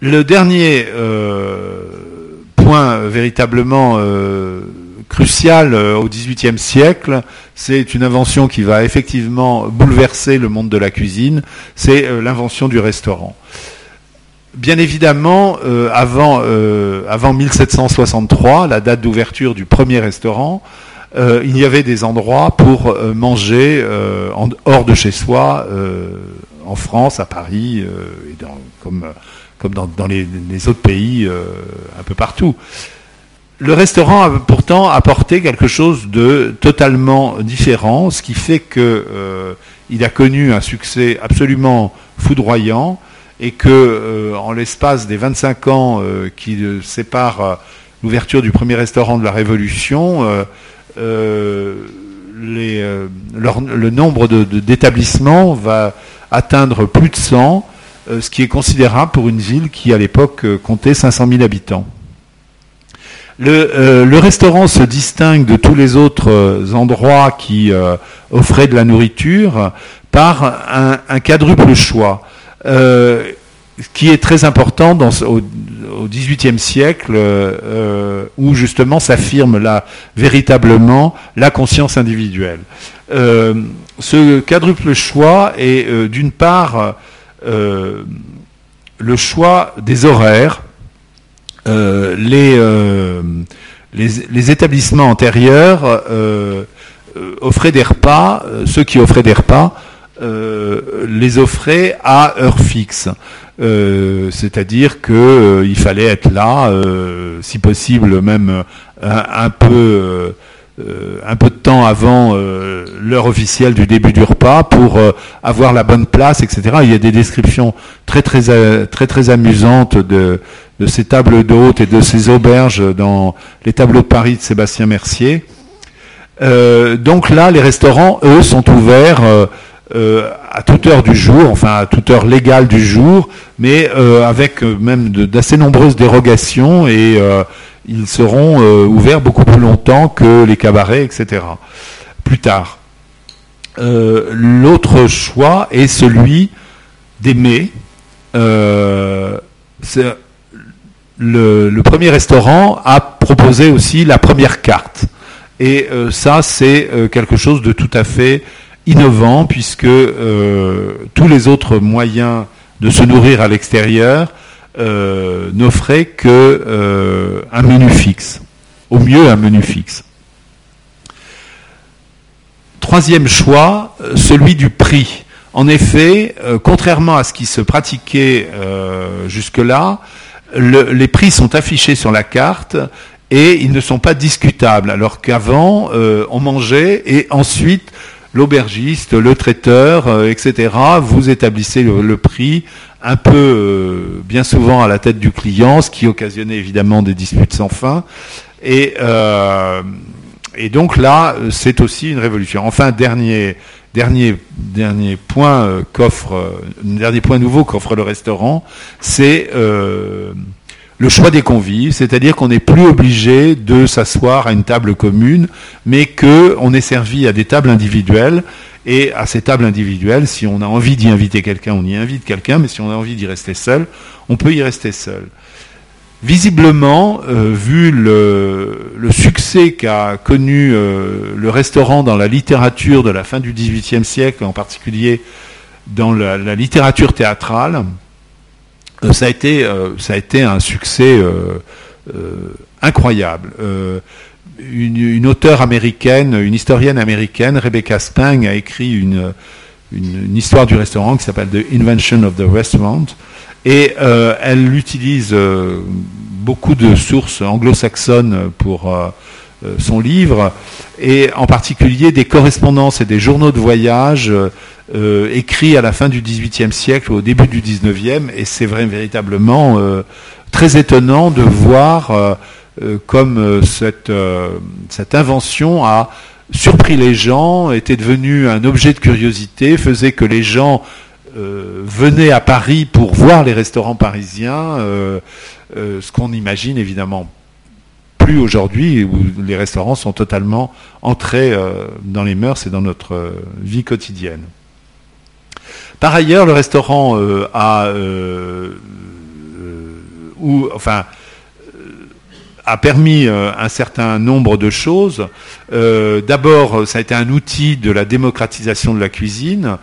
Le dernier euh, point véritablement euh, crucial euh, au XVIIIe siècle, c'est une invention qui va effectivement bouleverser le monde de la cuisine, c'est l'invention du restaurant. Bien évidemment, avant, avant 1763, la date d'ouverture du premier restaurant, il y avait des endroits pour manger hors de chez soi, en France, à Paris, et dans, comme comme dans, les, autres pays euh, un peu partout. Le restaurant a pourtant apporté quelque chose de totalement différent, ce qui fait qu'il euh, a connu un succès absolument foudroyant et que euh, en l'espace des 25 ans qui séparent l'ouverture du premier restaurant de la Révolution, le nombre d'établissements va atteindre plus de 100 euh, ce qui est considérable pour une ville qui, à l'époque, euh, comptait 500 000 habitants. Euh, le, restaurant se distingue de tous les autres endroits qui offraient de la nourriture par un, quadruple choix, qui est très important au, XVIIIe siècle, où justement s'affirme là véritablement la conscience individuelle. ce quadruple choix est d'une part euh, le choix des horaires, euh, euh, les, les, établissements antérieurs offraient des repas, ceux qui offraient des repas les offraient à heure fixe. c'est-à-dire qu'il fallait être là, si possible même un peu euh, un peu de temps avant euh, l'heure officielle du début du repas pour euh, avoir la bonne place, etc. Il y a des descriptions très très très très amusantes de, de ces tables d'hôtes et de ces auberges dans les tableaux de Paris de Sébastien Mercier. donc là, les restaurants, eux, sont ouverts à toute heure du jour, enfin à toute heure légale du jour, mais avec même d'assez nombreuses dérogations et ils seront euh, ouverts beaucoup plus longtemps que les cabarets, etc. Plus tard. Euh, l'autre choix est celui d'aimer. Euh, le, premier restaurant a proposé aussi la première carte. Et ça, c'est quelque chose de tout à fait innovant, puisque tous les autres moyens de se nourrir à l'extérieur euh, n'offrait que euh, un menu fixe, au mieux un menu fixe. Troisième choix, euh, celui du prix. En effet, contrairement à ce qui se pratiquait jusque-là, les prix sont affichés sur la carte et ils ne sont pas discutables, alors qu'avant, on mangeait et ensuite l'aubergiste, le traiteur, etc., vous établissez le prix un peu, euh, bien souvent, à la tête du client, ce qui occasionnait évidemment des disputes sans fin. Et, euh, donc là, c'est aussi une révolution. Enfin, dernier, point euh, qu'offre, dernier point nouveau qu'offre le restaurant, c'est le choix des convives, c'est-à-dire qu'on n'est plus obligé de s'asseoir à une table commune, mais qu'on est servi à des tables individuelles et à ces tables individuelles, si on a envie d'y inviter quelqu'un, on y invite quelqu'un, mais si on a envie d'y rester seul, on peut y rester seul. Visiblement, euh, vu le, succès qu'a connu euh, le restaurant dans la littérature de la fin du XVIIIe siècle, en particulier dans la, littérature théâtrale, ça, a été, ça a été un succès incroyable une, auteure américaine, une historienne américaine, Rebecca Stang, a écrit une, histoire du restaurant qui s'appelle The Invention of the Restaurant. Et euh, elle utilise euh, beaucoup de sources anglo-saxonnes pour euh, son livre, et en particulier des correspondances et des journaux de voyage écrits à la fin du XVIIIe siècle, au début du XIXe, et c'est véritablement très étonnant de voir euh, comme euh, cette, euh, invention a surpris les gens, était devenu un objet de curiosité, faisait que les gens venaient à Paris pour voir les restaurants parisiens, ce qu'on imagine évidemment plus aujourd'hui, où les restaurants sont totalement entrés dans les mœurs et dans notre vie quotidienne. Par ailleurs, le restaurant a ou enfin a permis un certain nombre de choses. D'abord, ça a été un outil de la démocratisation de la cuisine.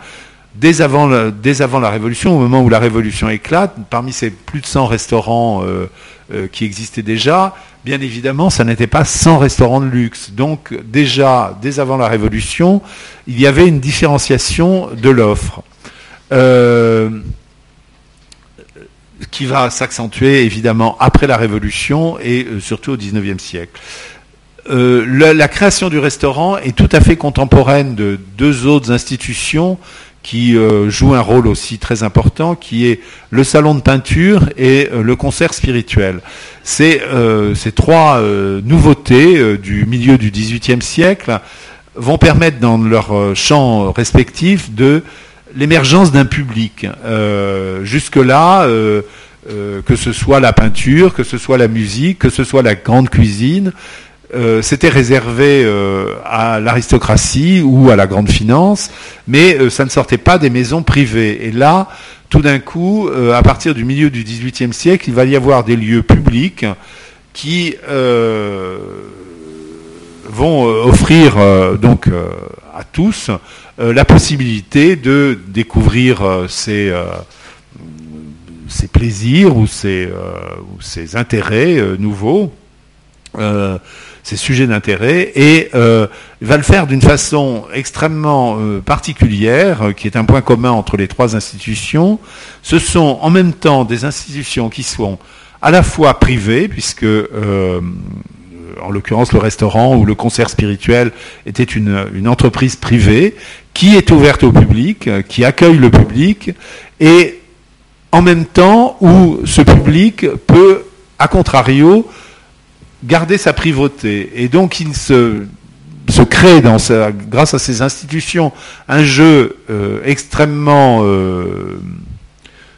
Dès avant, dès avant, la Révolution, au moment où la Révolution éclate, parmi ces plus de 100 restaurants qui existaient déjà, bien évidemment, ça n'était pas 100 restaurants de luxe. Donc déjà, dès avant la Révolution, il y avait une différenciation de l'offre. Euh, qui va s'accentuer évidemment après la Révolution et euh, surtout au XIXe siècle. Euh, la, création du restaurant est tout à fait contemporaine de deux autres institutions qui jouent un rôle aussi très important, qui est le salon de peinture et le concert spirituel. Ces, ces trois nouveautés du milieu du XVIIIe siècle vont permettre dans leurs champs respectifs de l'émergence d'un public. Euh, jusque-là, euh, euh, que ce soit la peinture, que ce soit la musique, que ce soit la grande cuisine, c'était réservé à l'aristocratie ou à la grande finance, mais ça ne sortait pas des maisons privées. Et là, tout d'un coup, à partir du milieu du XVIIIe siècle, il va y avoir des lieux publics qui vont offrir donc à tous euh, la possibilité de découvrir euh, euh, ses, plaisirs ou ses intérêts nouveaux, ses sujets d'intérêt, et va le faire d'une façon extrêmement particulière, qui est un point commun entre les trois institutions. Ce sont en même temps des institutions qui sont à la fois privées, puisque en l'occurrence le restaurant ou le concert spirituel était une, entreprise privée qui est ouverte au public, qui accueille le public, et en même temps où ce public peut, à contrario, garder sa privauté. Et donc il se, crée grâce à ces institutions un jeu euh, extrêmement euh,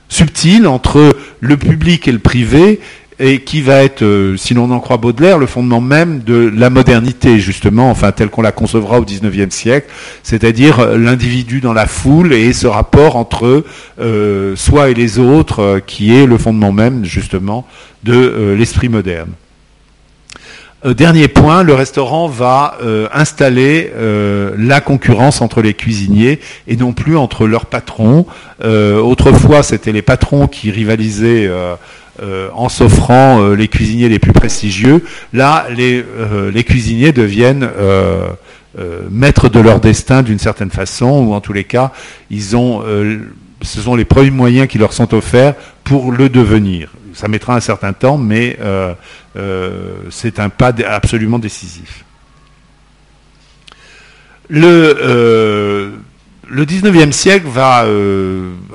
subtil entre le public et le privé et qui va être, euh, si l'on en croit Baudelaire, le fondement même de la modernité, justement, enfin telle qu'on la concevra au XIXe siècle, c'est-à-dire euh, l'individu dans la foule et ce rapport entre euh, soi et les autres, qui est le fondement même, justement, de l'esprit moderne. dernier point, le restaurant va installer la concurrence entre les cuisiniers et non plus entre leurs patrons. autrefois, c'était les patrons qui rivalisaient euh, en s'offrant euh, les cuisiniers les plus prestigieux. Là, les, euh, cuisiniers deviennent maîtres de leur destin d'une certaine façon, ou en tous les cas, ce sont les premiers moyens qui leur sont offerts pour le devenir. Ça mettra un certain temps, mais c'est un pas absolument décisif. Le, le 19e siècle va,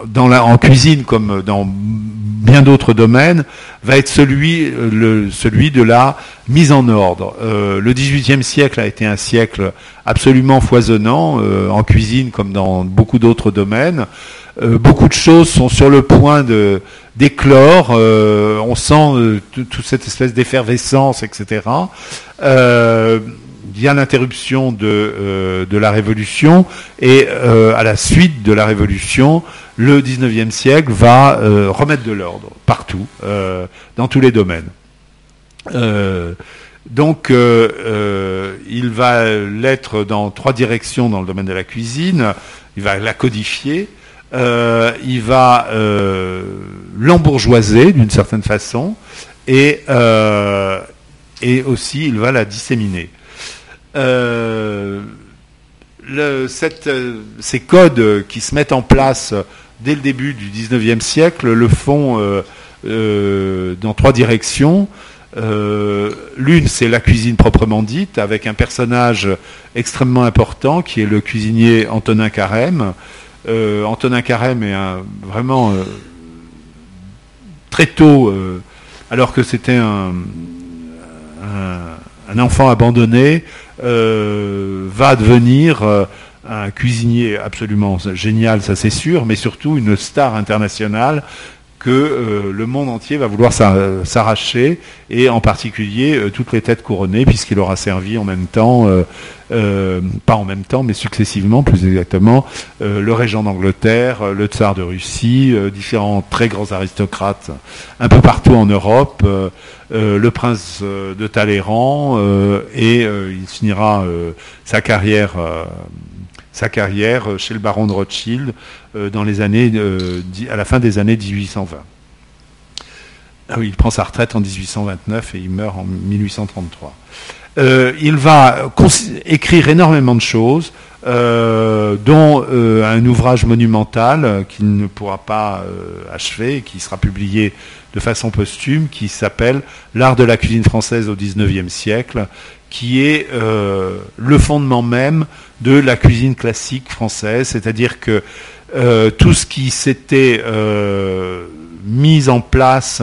dans la, en cuisine comme dans bien d'autres domaines, va être celui, euh, le, celui de la mise en ordre. Euh, le XVIIIe siècle a été un siècle absolument foisonnant, euh, en cuisine comme dans beaucoup d'autres domaines. beaucoup de choses sont sur le point de d'éclore. on sent toute cette espèce d'effervescence, etc. il y a l'interruption de, de la Révolution et à la suite de la Révolution, le 19e siècle va euh, remettre de l'ordre partout, euh, dans tous les domaines. Euh, donc, il va l'être dans trois directions dans le domaine de la cuisine. Il va la codifier. il va l'embourgeoiser d'une certaine façon. Et, et aussi, il va la disséminer. Le, cette, ces codes qui se mettent en place dès le début du 19e siècle, le font euh, euh, dans trois directions. Euh, l'une, c'est la cuisine proprement dite, avec un personnage extrêmement important qui est le cuisinier Antonin Carême. Antonin Carême est vraiment très tôt, alors que c'était un, enfant abandonné, va devenir un cuisinier absolument génial, ça c'est sûr, mais surtout une star internationale que euh, le monde entier va vouloir s'arracher, et en particulier euh, toutes les têtes couronnées, puisqu'il aura servi en même temps, euh, pas en même temps, mais successivement, plus exactement, le régent d'Angleterre, le tsar de Russie, différents très grands aristocrates un peu partout en Europe, le prince de Talleyrand, et il finira sa carrière sa carrière chez le baron de Rothschild euh, dans les années, euh, à la fin des années 1820. Ah il prend sa retraite en 1829 et il meurt en 1833. Euh, il va écrire énormément de choses, dont un ouvrage monumental qu'il ne pourra pas achever, qui sera publié de façon posthume, qui s'appelle L'art de la cuisine française au XIXe siècle, qui est le fondement même de la cuisine classique française, c'est-à-dire que euh, tout ce qui s'était euh, mis en place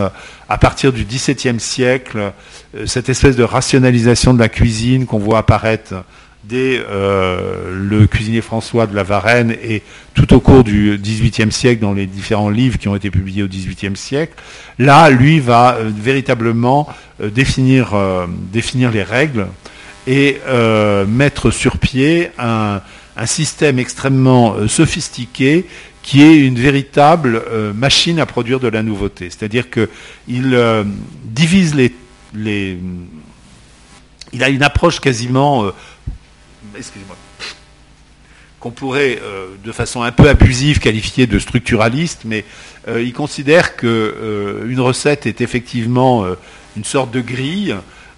à partir du XVIIe siècle, euh, cette espèce de rationalisation de la cuisine qu'on voit apparaître dès le cuisinier François de la Varenne et tout au cours du XVIIIe siècle dans les différents livres qui ont été publiés au XVIIIe siècle, là, lui va véritablement définir, définir les règles et mettre sur pied un, un système extrêmement euh, sophistiqué qui est une véritable euh, machine à produire de la nouveauté. C'est-à-dire qu'il euh, divise les, Il a une approche quasiment. excusez-moi. Qu'on pourrait, de façon un peu abusive, qualifier de structuraliste, mais il considère qu'une recette est effectivement une sorte de grille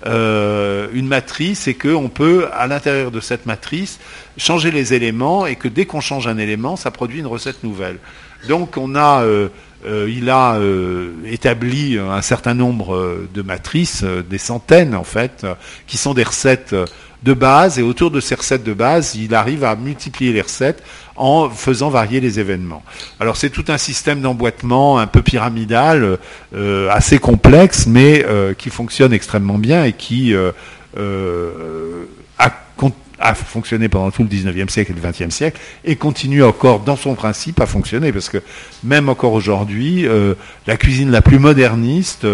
euh, une matrice et qu'on peut, à l'intérieur de cette matrice, changer les éléments et que dès qu'on change un élément, ça produit une recette nouvelle. Donc euh, euh, il a établi un certain nombre de matrices, des centaines en fait, qui sont des recettes de base et autour de ces recettes de base, il arrive à multiplier les recettes en faisant varier les événements. Alors c'est tout un système d'emboîtement un peu pyramidal, euh, assez complexe, mais euh, qui fonctionne extrêmement bien et qui euh, a, a, fonctionné pendant tout le 19e siècle et le 20e siècle et continue encore dans son principe à fonctionner parce que même encore aujourd'hui, la cuisine la plus moderniste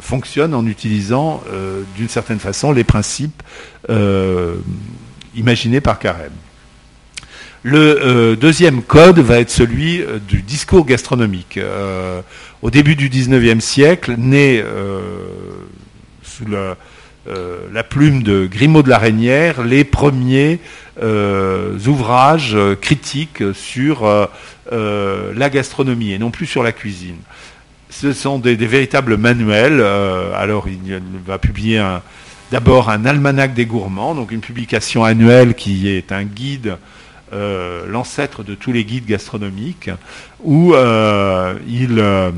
fonctionne en utilisant d'une certaine façon les principes imaginés par Carême. Le euh, deuxième code va être celui euh, du discours gastronomique. Euh, au début du XIXe siècle, né sous la, plume de Grimaud de la Reynière, les premiers ouvrages critiques sur la gastronomie et non plus sur la cuisine. Ce sont des, véritables manuels. alors, il va publier d'abord un almanach des gourmands, donc une publication annuelle qui est un guide euh, l'ancêtre de tous les guides gastronomiques, où euh, euh,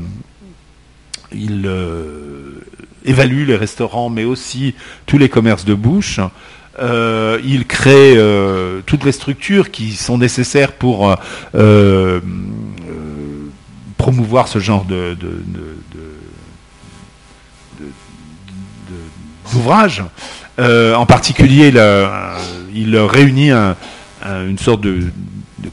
il évalue les restaurants, mais aussi tous les commerces de bouche. il crée toutes les structures qui sont nécessaires pour promouvoir ce genre de, d'ouvrage. en particulier, il réunit un, une sorte de,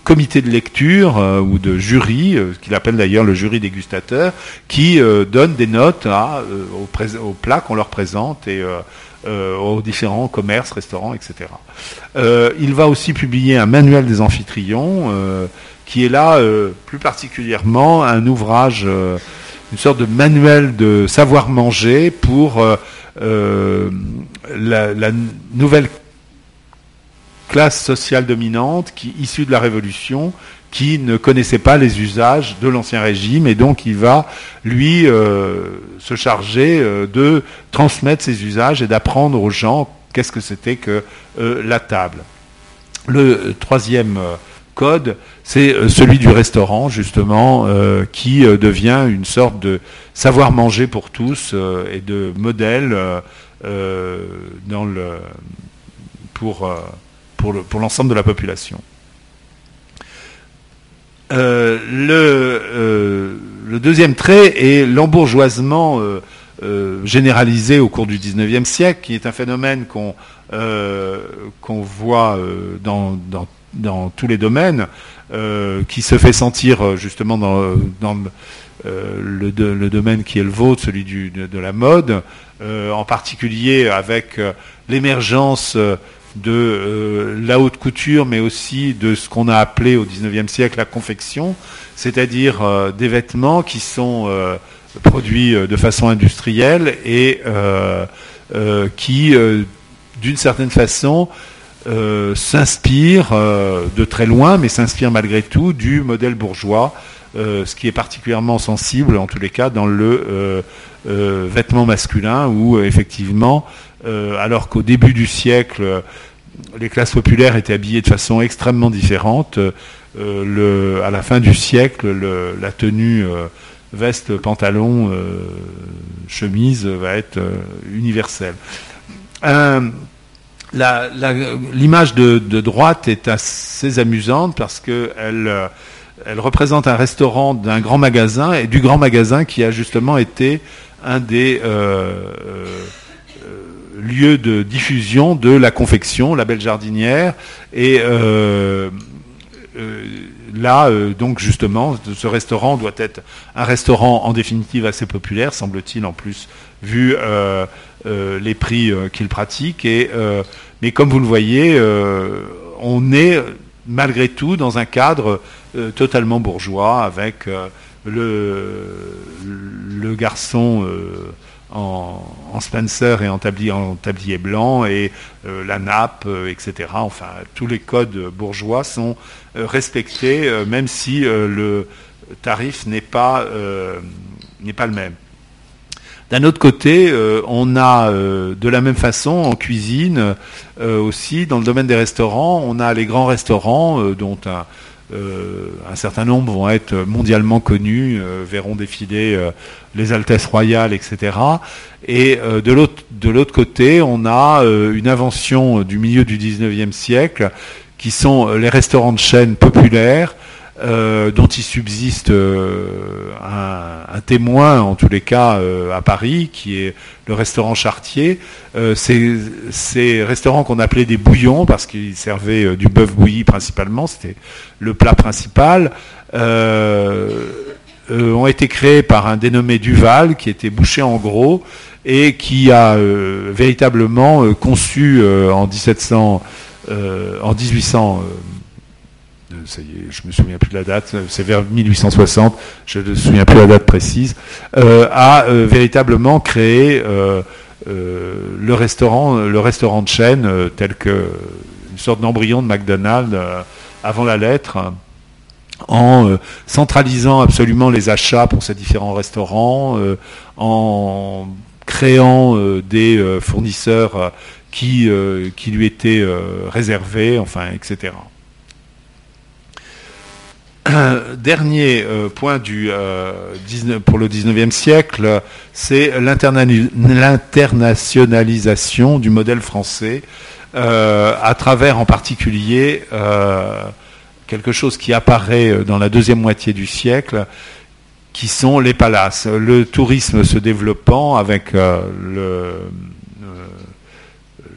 comité de lecture euh, ou de jury, euh, qu'il appelle d'ailleurs le jury dégustateur, qui euh, donne des notes à, aux, plats qu'on leur présente et aux différents commerces, restaurants, etc. il va aussi publier un manuel des amphitryons, qui est là plus particulièrement un ouvrage, une sorte de manuel de savoir manger pour la nouvelle classe sociale dominante qui issue de la Révolution, qui ne connaissait pas les usages de l'Ancien Régime, et donc il va, lui, euh, se charger euh, de transmettre ces usages et d'apprendre aux gens qu'est-ce que c'était que euh, la table. Le troisième code, c'est celui du restaurant, justement, qui devient une sorte de savoir-manger pour tous et de modèle dans le, pour pour l'ensemble de la population. Euh, euh, le, deuxième trait est l'embourgeoisement euh, généralisé au cours du XIXe siècle, qui est un phénomène qu'on voit dans, tous les domaines, qui se fait sentir justement dans, le, le, domaine qui est le vôtre, celui du, de, la mode, en particulier avec l'émergence de la haute couture, mais aussi de ce qu'on a appelé au XIXe siècle la confection, c'est-à-dire des vêtements qui sont produits de façon industrielle et qui, d'une certaine façon, euh, s'inspire euh, de très loin, mais s'inspire malgré tout du modèle bourgeois, euh, ce qui est particulièrement sensible, en tous les cas, dans le vêtement masculin, où effectivement, alors qu'au début du siècle, les classes populaires étaient habillées de façon extrêmement différente, à la fin du siècle, la tenue veste, pantalon, chemise va être universelle. L'image de, droite est assez amusante parce qu'elle euh, elle représente un restaurant d'un grand magasin et du grand magasin qui a justement été un des euh, euh, lieux de diffusion de la confection, la belle jardinière. Et là, donc justement, ce restaurant doit être un restaurant en définitive assez populaire, semble-t-il en plus, vu euh, les prix euh, qu'ils pratiquent. Et, euh, mais comme vous le voyez, on est malgré tout dans un cadre totalement bourgeois avec le, le, garçon en, Spencer et en tablier, en tablier blanc et la nappe, etc. Enfin, tous les codes bourgeois sont respectés, même si le tarif n'est pas, n'est pas le même. D'un autre côté, euh, on a euh, de la même façon en cuisine euh, aussi, dans le domaine des restaurants, on a les grands restaurants dont un, certain nombre vont être mondialement connus, verront défiler les Altesses royales, etc. Et de l'autre côté, on a une invention du milieu du 19e siècle qui sont les restaurants de chaîne populaires euh, dont il subsiste euh, un, témoin, en tous les cas euh, à Paris, qui est le restaurant Chartier. ces, ces, restaurants qu'on appelait des bouillons, parce qu'ils servaient du bœuf bouilli principalement, c'était le plat principal, ont été créés par un dénommé Duval, qui était boucher en gros, et qui a véritablement conçu en 1700, en 1800 ça y est, je me souviens plus de la date, c'est vers 1860, je ne me souviens plus de la date précise, euh, a euh, véritablement créé euh, le restaurant, le restaurant de chaîne tel que une sorte d'embryon de McDonald's avant la lettre en centralisant absolument les achats pour ces différents restaurants, en créant des fournisseurs qui, qui lui étaient réservés, enfin, etc. Dernier euh, point euh, pour le 19e siècle, c'est l'internationalisation du modèle français, euh, à travers en particulier quelque chose qui apparaît dans la deuxième moitié du siècle, qui sont les palaces. Le tourisme se développant avec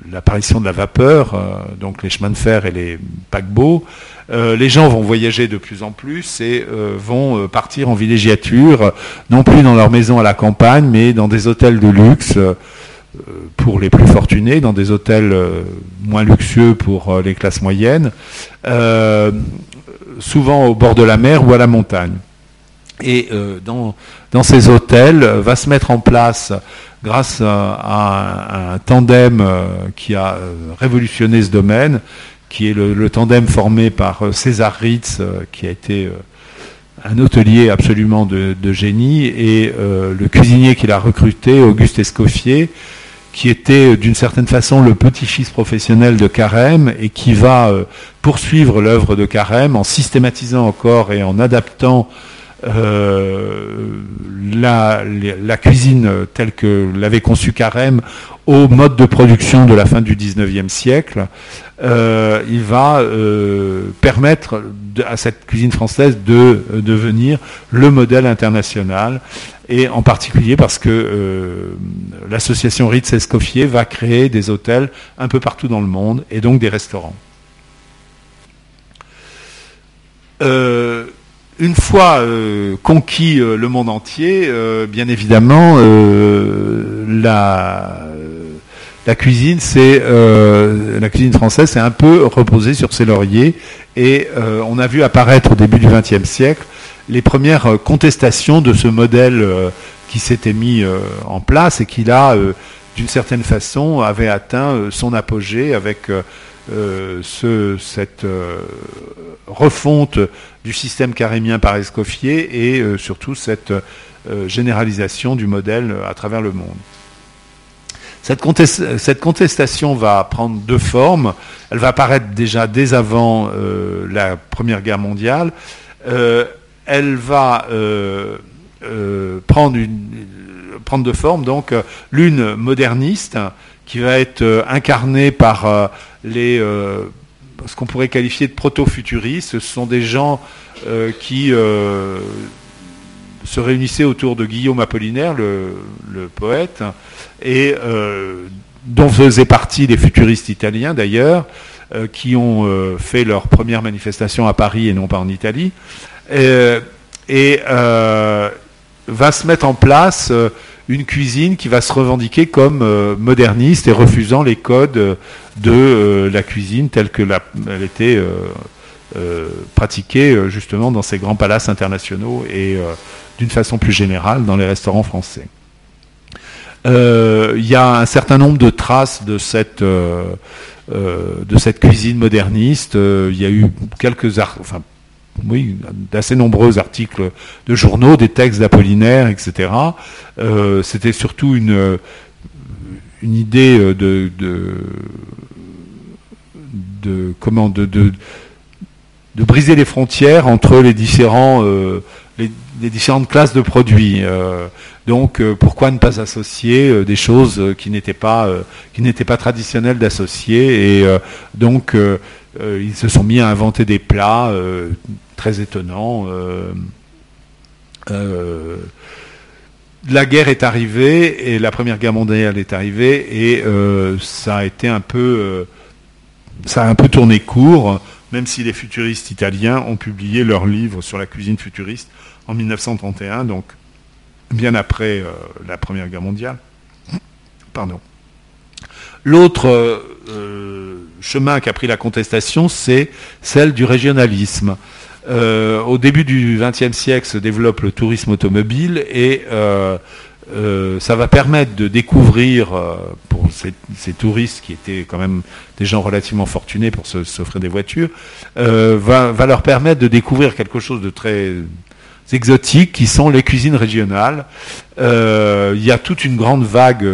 l'apparition de la vapeur, donc les chemins de fer et les paquebots, euh, les gens vont voyager de plus en plus et euh, vont euh, partir en villégiature, non plus dans leur maison à la campagne, mais dans des hôtels de luxe pour les plus fortunés, dans des hôtels moins luxueux pour les classes moyennes, souvent au bord de la mer ou à la montagne. Et dans, dans, ces hôtels va se mettre en place, grâce à, un tandem qui a révolutionné ce domaine, qui est le, tandem formé par euh, César Ritz, euh, qui a été euh, un hôtelier absolument de, génie, et le cuisinier qu'il a recruté, Auguste Escoffier, qui était d'une certaine façon le petit-fils professionnel de Carême et qui va poursuivre l'œuvre de Carême en systématisant encore et en adaptant la, cuisine telle que l'avait conçue Carême au mode de production de la fin du 19e siècle, euh, il va euh, permettre à cette cuisine française de euh, devenir le modèle international, et en particulier parce que l'association Ritz Escoffier va créer des hôtels un peu partout dans le monde, et donc des restaurants. Une fois conquis le monde entier, bien évidemment, la la cuisine, c'est la cuisine française, c'est un peu reposé sur ses lauriers. Et on a vu apparaître au début du XXe siècle les premières contestations de ce modèle qui s'était mis en place et qui là, d'une certaine façon, avait atteint son apogée avec euh, ce, cette euh, refonte du système carémien par Escoffier et euh, surtout cette généralisation du modèle à travers le monde. Cette, contestation va prendre deux formes. Elle va apparaître déjà dès avant la Première Guerre mondiale. elle va prendre, une, prendre deux formes. Donc, l'une moderniste, qui va être incarnée par les, euh, ce qu'on pourrait qualifier de proto-futuristes. Ce sont des gens euh, qui euh, se réunissaient autour de Guillaume Apollinaire, le, poète, et dont faisaient partie les futuristes italiens d'ailleurs, qui ont fait leur première manifestation à Paris et non pas en Italie. et va se mettre en place une cuisine qui va se revendiquer comme euh, moderniste et refusant les codes de euh, la cuisine telle que était euh, pratiquée justement dans ces grands palaces internationaux et d'une façon plus générale dans les restaurants français. Il y a un certain nombre de traces de cette, de cette cuisine moderniste. Il y a eu quelques, enfin oui, d'assez nombreux articles de journaux, des textes d'Apollinaire, etc. Euh, c'était surtout une, idée de, comment de, briser les frontières entre les différents euh, les, différentes classes de produits. Euh, donc pourquoi ne pas associer des choses qui n'étaient pas qui n'étaient pas traditionnelles d'associer et donc ils se sont mis à inventer des plats très étonnant. Euh, euh, la guerre est arrivée et la première guerre mondiale est arrivée et euh, ça a été un peu, ça a un peu tourné court, même si les futuristes italiens ont publié leur livre sur la cuisine futuriste en 1931, donc bien après la première guerre mondiale. Pardon. L'autre chemin qu'a pris la contestation, c'est celle du régionalisme. Euh, au début du XXe siècle se développe le tourisme automobile et euh, euh, ça va permettre de découvrir pour ces, touristes qui étaient quand même des gens relativement fortunés pour s'offrir des voitures, va, leur permettre de découvrir quelque chose de très exotique qui sont les cuisines régionales. il y a toute une grande vague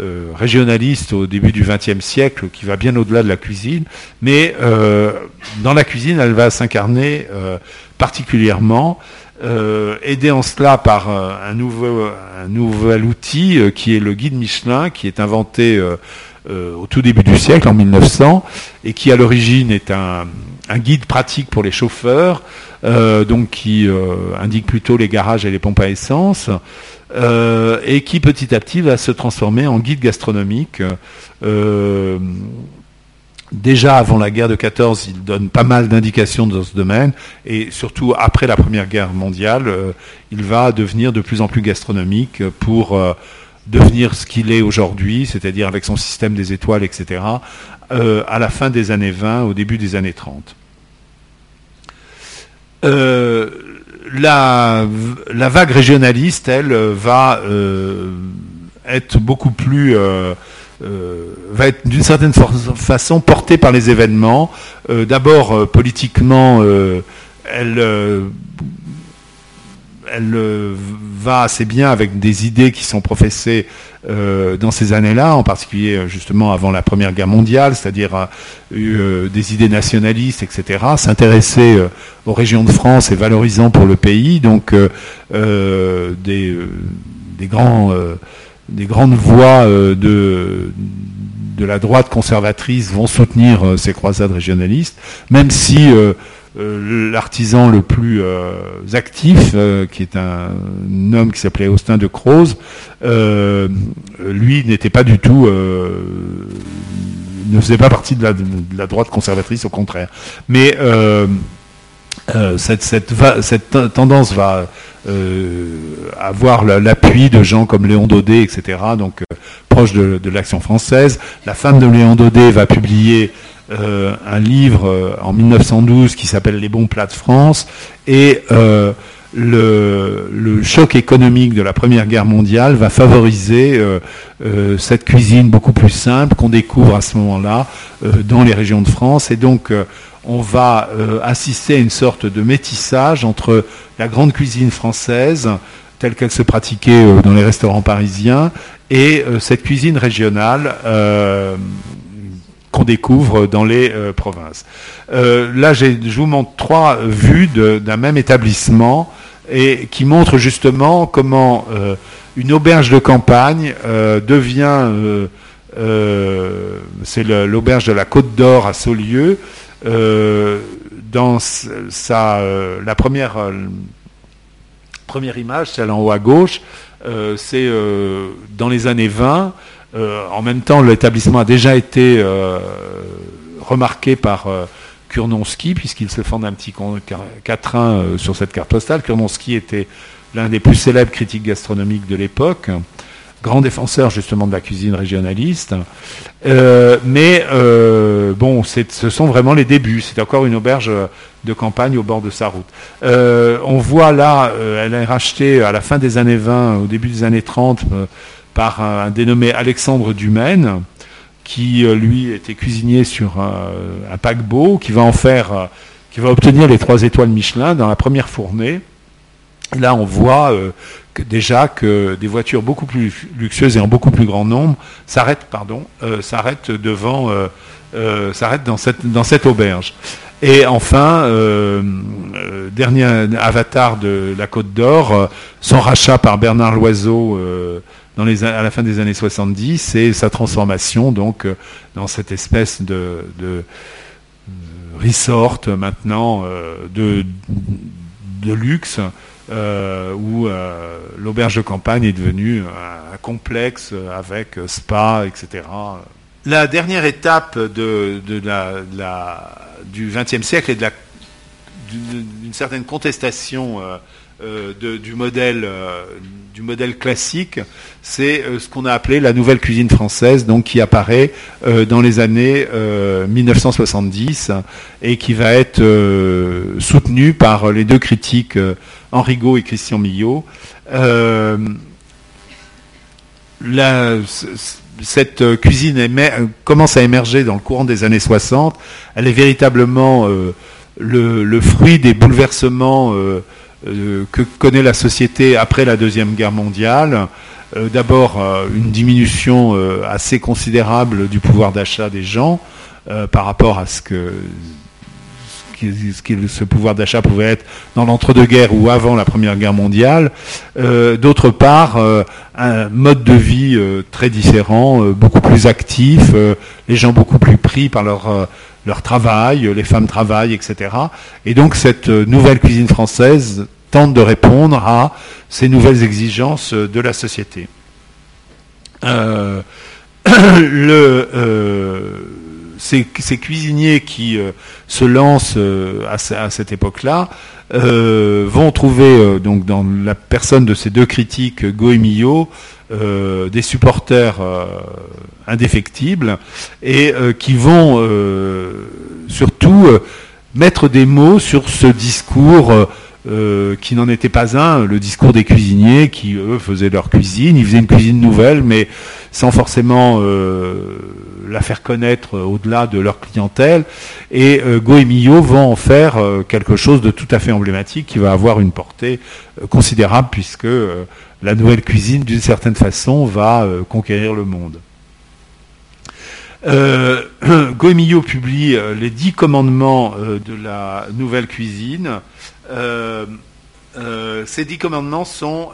euh, régionaliste au début du XXe siècle qui va bien au-delà de la cuisine, mais euh, dans la cuisine, elle va s'incarner euh, particulièrement, aidée en cela par un, nouvel outil qui est le guide Michelin, qui est inventé au tout début du siècle, en 1900, et qui à l'origine est un, guide pratique pour les chauffeurs, donc qui indique plutôt les garages et les pompes à essence. Euh, et qui petit à petit va se transformer en guide gastronomique. Euh, déjà avant la guerre de 14, il donne pas mal d'indications dans ce domaine, et surtout après la Première Guerre mondiale, euh, il va devenir de plus en plus gastronomique pour devenir ce qu'il est aujourd'hui, c'est-à-dire avec son système des étoiles, etc., à la fin des années 20, au début des années 30 la, la, vague régionaliste, elle, va euh, être beaucoup plus, euh, euh, va être d'une certaine façon portée par les événements. D'abord, politiquement, elle, elle va assez bien avec des idées qui sont professées euh, dans ces années-là, en particulier euh, justement avant la Première Guerre mondiale, c'est-à-dire euh, des idées nationalistes, etc., s'intéresser aux régions de France et valorisant pour le pays, donc des, grandes voix de de la droite conservatrice vont soutenir ces croisades régionalistes, même si l'artisan le plus euh, actif, euh, qui est un, homme qui s'appelait Austin de Croze, lui n'était pas du tout, ne faisait pas partie de la, droite conservatrice, au contraire. Mais cette, tendance va avoir l'appui de gens comme Léon Daudet, etc., donc proche de, de l'action française. La femme de Léon Daudet va publier euh, un livre euh, en 1912 qui s'appelle Les bons plats de France et euh, le, choc économique de la Première Guerre mondiale va favoriser cette cuisine beaucoup plus simple qu'on découvre à ce moment-là dans les régions de France. Et donc, on va assister à une sorte de métissage entre la grande cuisine française, telle qu'elle se pratiquait dans les restaurants parisiens, et cette cuisine régionale découvre dans les euh, provinces. Euh, là, je vous montre trois vues d'un même établissement et qui montrent justement comment euh, une auberge de campagne devient, c'est l'auberge de la Côte d'Or à Saulieu, dans sa, la première, première image, celle en haut à gauche, c'est dans les années 20, euh, en même temps, l'établissement a déjà été euh, remarqué par euh, Kurnonski, puisqu'il se fonde un petit quatrain sur cette carte postale. Kurnonski était l'un des plus célèbres critiques gastronomiques de l'époque, grand défenseur justement de la cuisine régionaliste. mais bon, ce sont vraiment les débuts. C'est encore une auberge de campagne au bord de sa route. on voit là, elle est rachetée à la fin des années 20, au début des années 30 par un, dénommé Alexandre Dumaine, qui euh, lui était cuisinier sur un, paquebot, qui va en faire, euh, qui va obtenir les trois étoiles Michelin dans la première fournée. là, on voit euh, déjà que des voitures beaucoup plus luxueuses et en beaucoup plus grand nombre s'arrêtent, devant, s'arrêtent dans cette auberge. Et enfin, dernier avatar de la Côte d'Or, son rachat par Bernard Loiseau à la fin des années 70 et sa transformation donc euh, dans cette espèce de, euh, resort maintenant euh, de, de luxe où l'auberge de campagne est devenue un, complexe avec spa, etc. La dernière étape du XXe siècle est d'une certaine contestation euh, du, modèle, euh, du modèle classique, c'est euh, ce qu'on a appelé la nouvelle cuisine française, donc qui apparaît dans les années 1970 et qui va être soutenue par les deux critiques Henri Gaud et Christian Millot. Cette cuisine commence à émerger dans le courant des années 60. Elle est véritablement le, le, fruit des bouleversements euh, que connaît la société après la Deuxième Guerre mondiale. Euh, d'abord, euh, une diminution assez considérable du pouvoir d'achat des gens par rapport à ce que ce, pouvoir d'achat pouvait être dans l'entre-deux-guerres ou avant la Première Guerre mondiale. D'autre part, un mode de vie très différent, beaucoup plus actif, les gens beaucoup plus pris par leur leur travail, les femmes travaillent, etc. Et donc cette euh, nouvelle cuisine française tente de répondre à ces nouvelles exigences euh, de la société. Euh, ces, cuisiniers qui se lancent à, cette époque-là vont trouver donc dans la personne de ces deux critiques, Go et Millot, des supporters indéfectibles et euh, qui vont euh, surtout euh, mettre des mots sur ce discours qui n'en était pas un, le discours des cuisiniers qui, eux, faisaient leur cuisine. Ils faisaient une cuisine nouvelle, mais sans forcément la faire connaître au-delà de leur clientèle. Et Go et Millot vont en faire quelque chose de tout à fait emblématique qui va avoir une portée considérable puisque la nouvelle cuisine, d'une certaine façon, va conquérir le monde. Euh, Goemillot publie euh, les dix commandements euh, de la nouvelle cuisine. Euh, ces dix commandements sont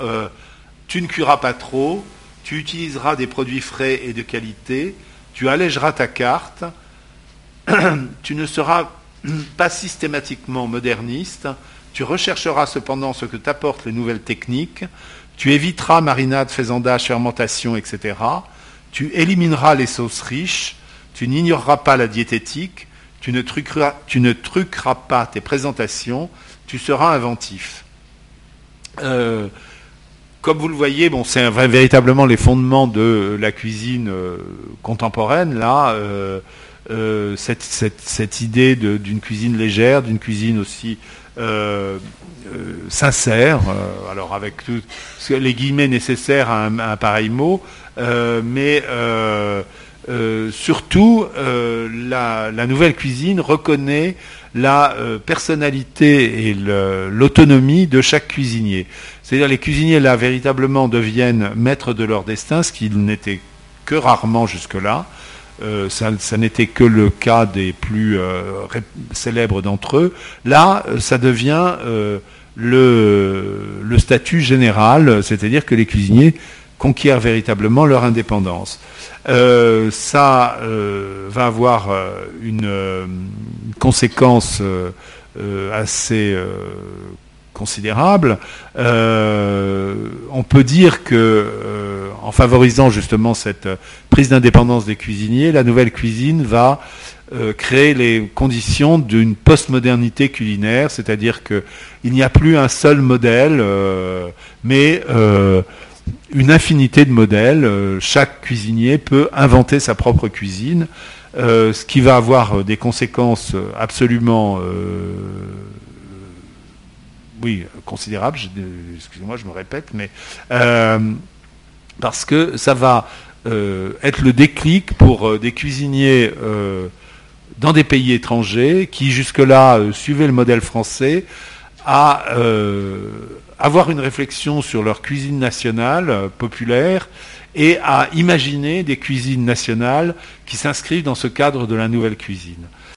tu ne cuiras pas trop, tu utiliseras des produits frais et de qualité, tu allégeras ta carte, tu ne seras pas systématiquement moderniste, tu rechercheras cependant ce que t'apportent les nouvelles techniques, tu éviteras marinade, faisandage, fermentation, etc tu élimineras les sauces riches, tu n'ignoreras pas la diététique, tu ne, truqueras, pas tes présentations, tu seras inventif. Euh, comme vous le voyez, bon, c'est véritablement les fondements de la cuisine euh, contemporaine. Là, euh, cette, idée d'une cuisine légère, d'une cuisine aussi sincère, alors avec tous les guillemets nécessaires à un, pareil mot, mais surtout la, nouvelle cuisine reconnaît la euh, personnalité et l'autonomie de chaque cuisinier. C'est-à-dire les cuisiniers là véritablement deviennent maîtres de leur destin, ce qui n'était que rarement jusque-là. Euh, ça, n'était que le cas des plus euh, célèbres d'entre eux. Là, ça devient le, statut général, c'est-à-dire que les cuisiniers conquièrent véritablement leur indépendance. Euh, ça euh, va avoir euh, une, conséquence assez considérable. on peut dire que, en favorisant justement cette prise d'indépendance des cuisiniers, la nouvelle cuisine va créer les conditions d'une postmodernité culinaire, c'est-à-dire qu'il n'y a plus un seul modèle, mais une infinité de modèles. Euh, chaque cuisinier peut inventer sa propre cuisine, euh, ce qui va avoir euh, des conséquences absolument oui, considérables. Excusez-moi, je me répète, mais parce que ça va être le déclic pour des cuisiniers dans des pays étrangers qui jusque-là suivaient le modèle français à avoir une réflexion sur leur cuisine nationale euh, populaire et à imaginer des cuisines nationales qui s'inscrivent dans ce cadre de la nouvelle cuisine.